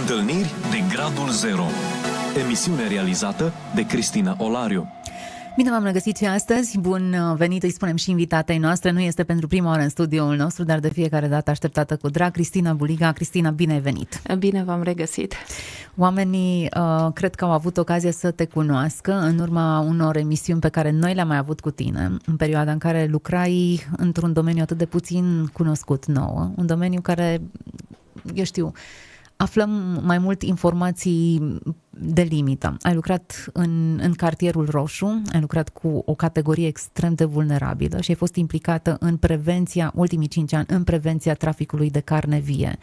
Întâlniri de Gradul Zero Emisiune realizată de Cristina Olariu Bine v-am regăsit și astăzi. Bun venit, îi spunem și invitatei noastre. Nu este pentru prima oară în studioul nostru, dar de fiecare dată așteptată cu drag. Cristina Buliga. Cristina, bine ai venit! Bine v-am regăsit! Oamenii uh, cred că au avut ocazia să te cunoască în urma unor emisiuni pe care noi le-am mai avut cu tine, în perioada în care lucrai într-un domeniu atât de puțin cunoscut nouă, un domeniu care, eu știu, aflăm mai mult informații de limită. Ai lucrat în, în cartierul roșu, ai lucrat cu o categorie extrem de vulnerabilă și ai fost implicată în prevenția, ultimii cinci ani, în prevenția traficului de carne vie.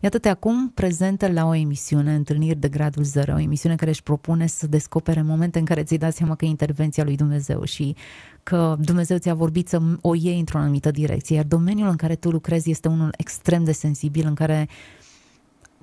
Iată-te acum prezentă la o emisiune, Întâlniri de Gradul Zero, o emisiune care își propune să descopere momente în care ți-ai dat seama că e intervenția lui Dumnezeu și că Dumnezeu ți-a vorbit să o iei într-o anumită direcție, iar domeniul în care tu lucrezi este unul extrem de sensibil, în care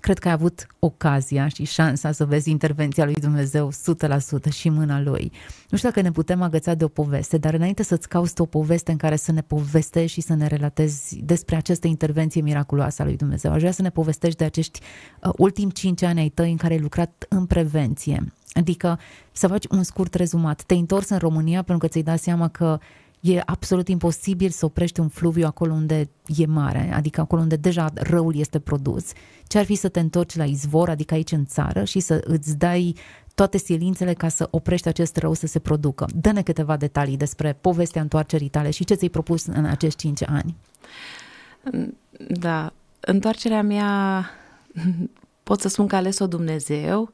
cred că ai avut ocazia și șansa să vezi intervenția lui Dumnezeu 100% și mâna lui. Nu știu dacă ne putem agăța de o poveste, dar înainte să-ți cauți o poveste în care să ne povestești și să ne relatezi despre această intervenție miraculoasă a lui Dumnezeu, aș vrea să ne povestești de acești uh, ultimi cinci ani ai tăi în care ai lucrat în prevenție. Adică să faci un scurt rezumat. Te-ai întors în România pentru că ți-ai dat seama că e absolut imposibil să oprești un fluviu acolo unde e mare, adică acolo unde deja răul este produs. Ce ar fi să te întorci la izvor, adică aici în țară, și să îți dai toate silințele ca să oprești acest rău să se producă. Dă-ne câteva detalii despre povestea întoarcerii tale și ce ți-ai propus în acești cinci ani. Da, întoarcerea mea pot să spun că a ales-o Dumnezeu. Uh, Mm,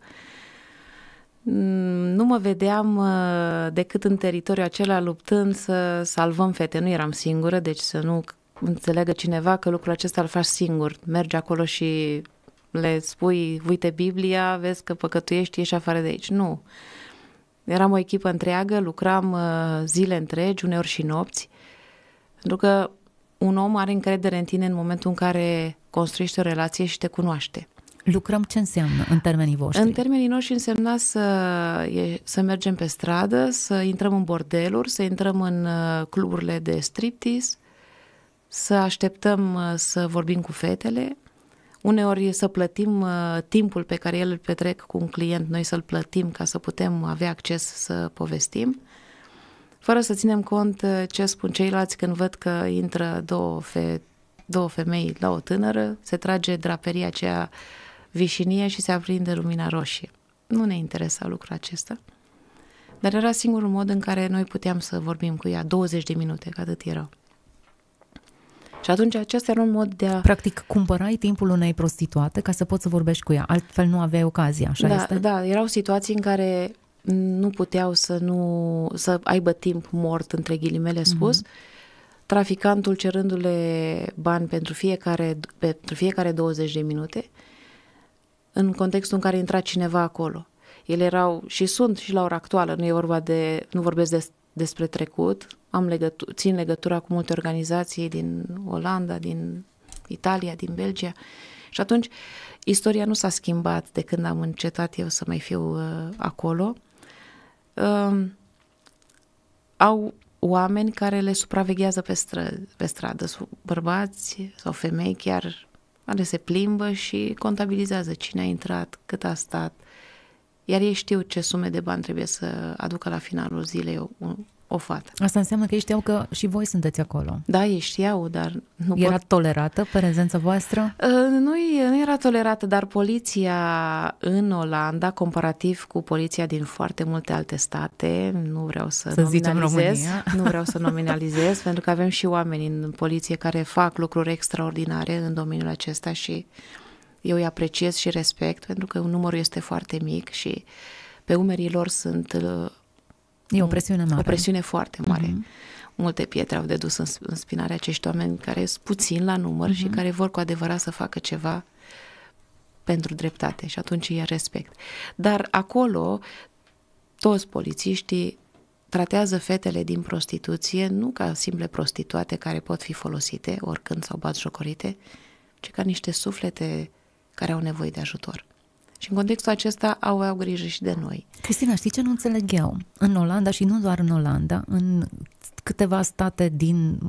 nu mă vedeam uh, decât în teritoriul acela luptând să salvăm fete. Nu eram singură, deci să nu înțeleagă cineva că lucrul acesta îl faci singur. Mergi acolo și le spui, uite Biblia, vezi că păcătuiești, ieși afară de aici. Nu. Eram o echipă întreagă, lucram uh, zile întregi, uneori și nopți, pentru că un om are încredere în tine în momentul în care construiește o relație și te cunoaște. Lucrăm ce înseamnă în termenii voștri? În termenii noștri însemna să, e, să mergem pe stradă, să intrăm în bordeluri, să intrăm în uh, cluburile de striptease, să așteptăm uh, să vorbim cu fetele, uneori să plătim uh, timpul pe care el îl petrec cu un client, noi să-l plătim ca să putem avea acces să povestim, fără să ținem cont ce spun ceilalți când văd că intră două, fe- două femei la o tânără, se trage draperia aceea vișinie și se aprinde lumina roșie. Nu ne interesa lucrul acesta. Dar era singurul mod în care noi puteam să vorbim cu ea, 20 de minute, că atât erau. Și atunci acesta era un mod de a... Practic, cumpărai timpul unei prostituate ca să poți să vorbești cu ea, altfel nu aveai ocazia, așa da, este? Da, erau situații în care nu puteau să nu să aibă timp mort, între ghilimele spus, mm-hmm. traficantul cerându-le bani pentru fiecare, pentru fiecare 20 de minute, în contextul în care intra cineva acolo. Ele erau și sunt și la ora actuală, nu e vorba de, nu vorbesc des, despre trecut, am legătu- țin legătura cu multe organizații din Olanda, din Italia, din Belgia și atunci istoria nu s-a schimbat de când am încetat eu să mai fiu uh, acolo. Uh, au oameni care le supraveghează pe, stră, pe stradă, bărbați sau femei chiar care se plimbă și contabilizează cine a intrat, cât a stat, iar ei știu ce sume de bani trebuie să aducă la finalul zilei o, o fată. Asta înseamnă că ei știau că și voi sunteți acolo. Da, ei știau, dar nu Era pot... tolerată prezența voastră? Uh, nu, nu era tolerată, dar poliția în Olanda, comparativ cu poliția din foarte multe alte state, nu vreau să, să nominalizez, nu vreau să nominalizez, pentru că avem și oameni în poliție care fac lucruri extraordinare în domeniul acesta și eu îi apreciez și respect, pentru că numărul este foarte mic și pe umerii lor sunt uh, E o presiune mare. O presiune foarte mare. Mm-hmm. Multe pietre au dedus în, în spinare acești oameni care sunt puțin la număr mm-hmm. și mhm. care vor cu adevărat să facă ceva pentru dreptate și atunci e respect. Dar acolo toți polițiștii tratează fetele din prostituție nu ca simple prostituate care pot fi folosite oricând sau bat jocorite, ci ca niște suflete care au nevoie de ajutor. Și în contextul acesta au, au grijă și de noi. Cristina, știi ce nu înțeleg eu? În Olanda și nu doar în Olanda, în câteva state din,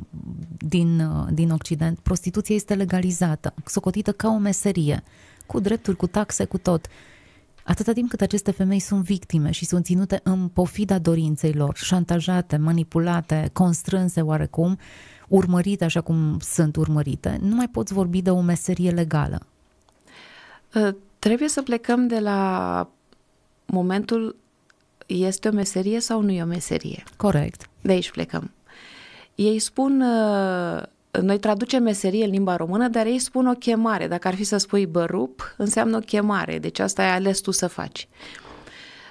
din, din Occident, prostituția este legalizată, socotită ca o meserie. cu drepturi, cu taxe, cu tot. Atâta timp cât aceste femei sunt victime și sunt ținute în pofida dorinței lor, șantajate, manipulate, constrânse oarecum, urmărite așa cum sunt urmărite, nu mai poți vorbi de o meserie legală. Uh, trebuie să plecăm de la momentul este o meserie sau nu e o meserie. Corect. De aici plecăm. Ei spun, uh, noi traducem meserie în limba română, dar ei spun o chemare. Dacă ar fi să spui bărup, înseamnă o chemare. Deci asta ai ales tu să faci.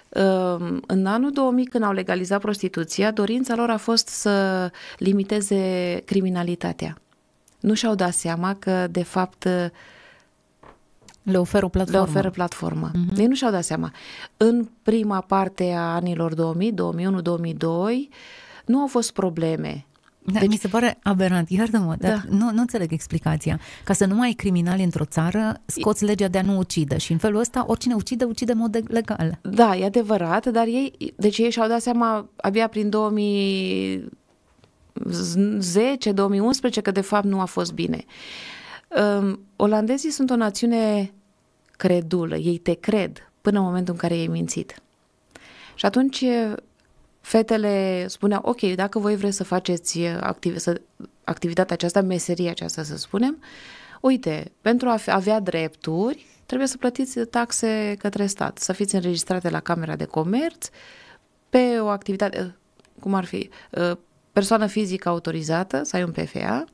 Uh, în anul 2000, când au legalizat prostituția, dorința lor a fost să limiteze criminalitatea. Nu și-au dat seama că, de fapt, le oferă o platformă. Le oferă platformă. Uh-huh. Ei nu și-au dat seama. În prima parte a anilor 2000, 2001, 2002, nu au fost probleme. Da, deci, mi se pare aberant, iartă-mă, dar da. nu, nu înțeleg explicația. Ca să nu mai ai criminali într-o țară, scoți legea de a nu ucide și în felul ăsta oricine ucide, ucide în mod legal. Da, e adevărat, dar ei, deci ei și-au dat seama abia prin 2010, 2011 că de fapt nu a fost bine. Um, olandezii sunt o națiune credulă, ei te cred până în momentul în care ei mințit. Și atunci fetele spuneau, ok, dacă voi vreți să faceți activ- să, activitatea aceasta, meseria aceasta să spunem, uite, pentru a avea drepturi, trebuie să plătiți taxe către stat, să fiți înregistrate la Camera de Comerț pe o activitate, cum ar fi, persoană fizică autorizată, să ai un PFA,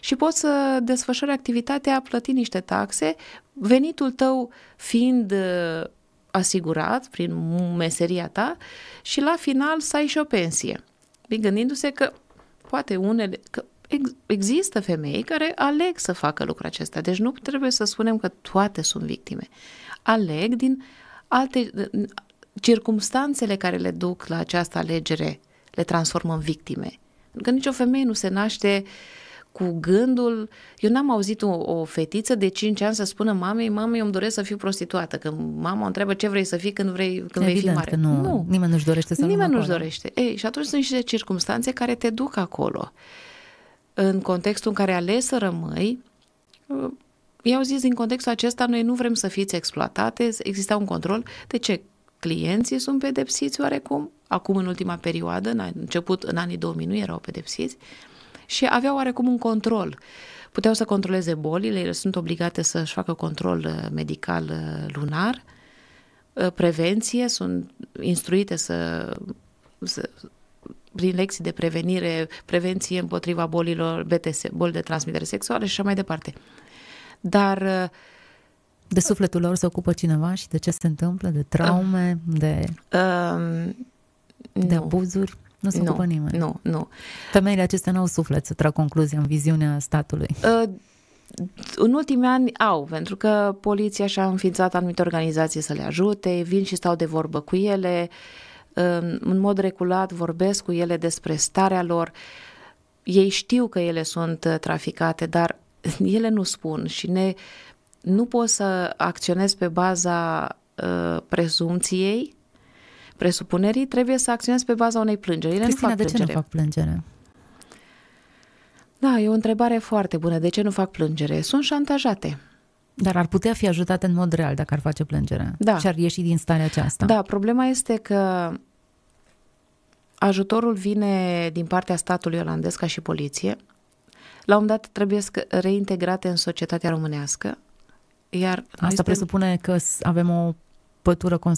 și poți să desfășori activitatea plătind niște taxe, venitul tău fiind uh, asigurat prin meseria ta și la final să ai și o pensie. Gândindu-se că poate unele, că ex, există femei care aleg să facă lucrul acesta, deci nu trebuie să spunem că toate sunt victime. Aleg din alte circumstanțele care le duc la această alegere, le transformă în victime. Că nicio femeie nu se naște uh, cu gândul, eu n-am auzit o, o fetiță de 5 ani să spună mamei, mamei, eu îmi doresc să fiu prostituată, că mama o întreabă ce vrei să fii când vrei când Evident vei fi mare. Că nu, nu, nimeni nu-și dorește să Nimeni nu-și dorește. Ei, și atunci sunt niște circunstanțe care te duc acolo. În contextul în care ales să rămâi, i-au zis, în contextul acesta, noi nu vrem să fiți exploatate, exista un control. De ce? Clienții sunt pedepsiți oarecum, acum în ultima perioadă, în început în anii 2000 nu erau pedepsiți, și aveau oarecum un control. Puteau să controleze bolile, ele sunt obligate să-și facă control uh, medical uh, lunar, uh, prevenție, sunt instruite să, să prin lecții de prevenire, prevenție împotriva bolilor BTS, boli de transmitere sexuală și așa mai departe. Dar de sufletul lor se ocupă cineva și de ce se întâmplă, de traume, uh, de, uh, de nu. abuzuri? Nu se nu, ocupă nimeni. Nu, nu. Femeile acestea nu au suflet să trag concluzia în viziunea statului. Uh, în ultimii ani au, pentru că poliția și-a înființat anumite organizații să le ajute, vin și stau de vorbă cu ele, uh, în mod regulat vorbesc cu ele despre starea lor. Ei știu că ele sunt uh, traficate, dar ele nu spun și ne, nu pot să acționez pe baza uh, prezumției presupunerii, trebuie să acționezi pe baza unei plângeri. Ele Cristina, nu fac de plângere. ce nu fac plângere? Da, e o întrebare foarte bună. De ce nu fac plângere? Sunt șantajate. Dar ar putea fi ajutate în mod real dacă ar face plângere. Da. Și ar ieși din starea aceasta. Da, problema este că ajutorul vine din partea statului olandez ca și poliție. La un dat trebuie reintegrate în societatea românească. Iar Asta presupune că avem o pătură considerabilă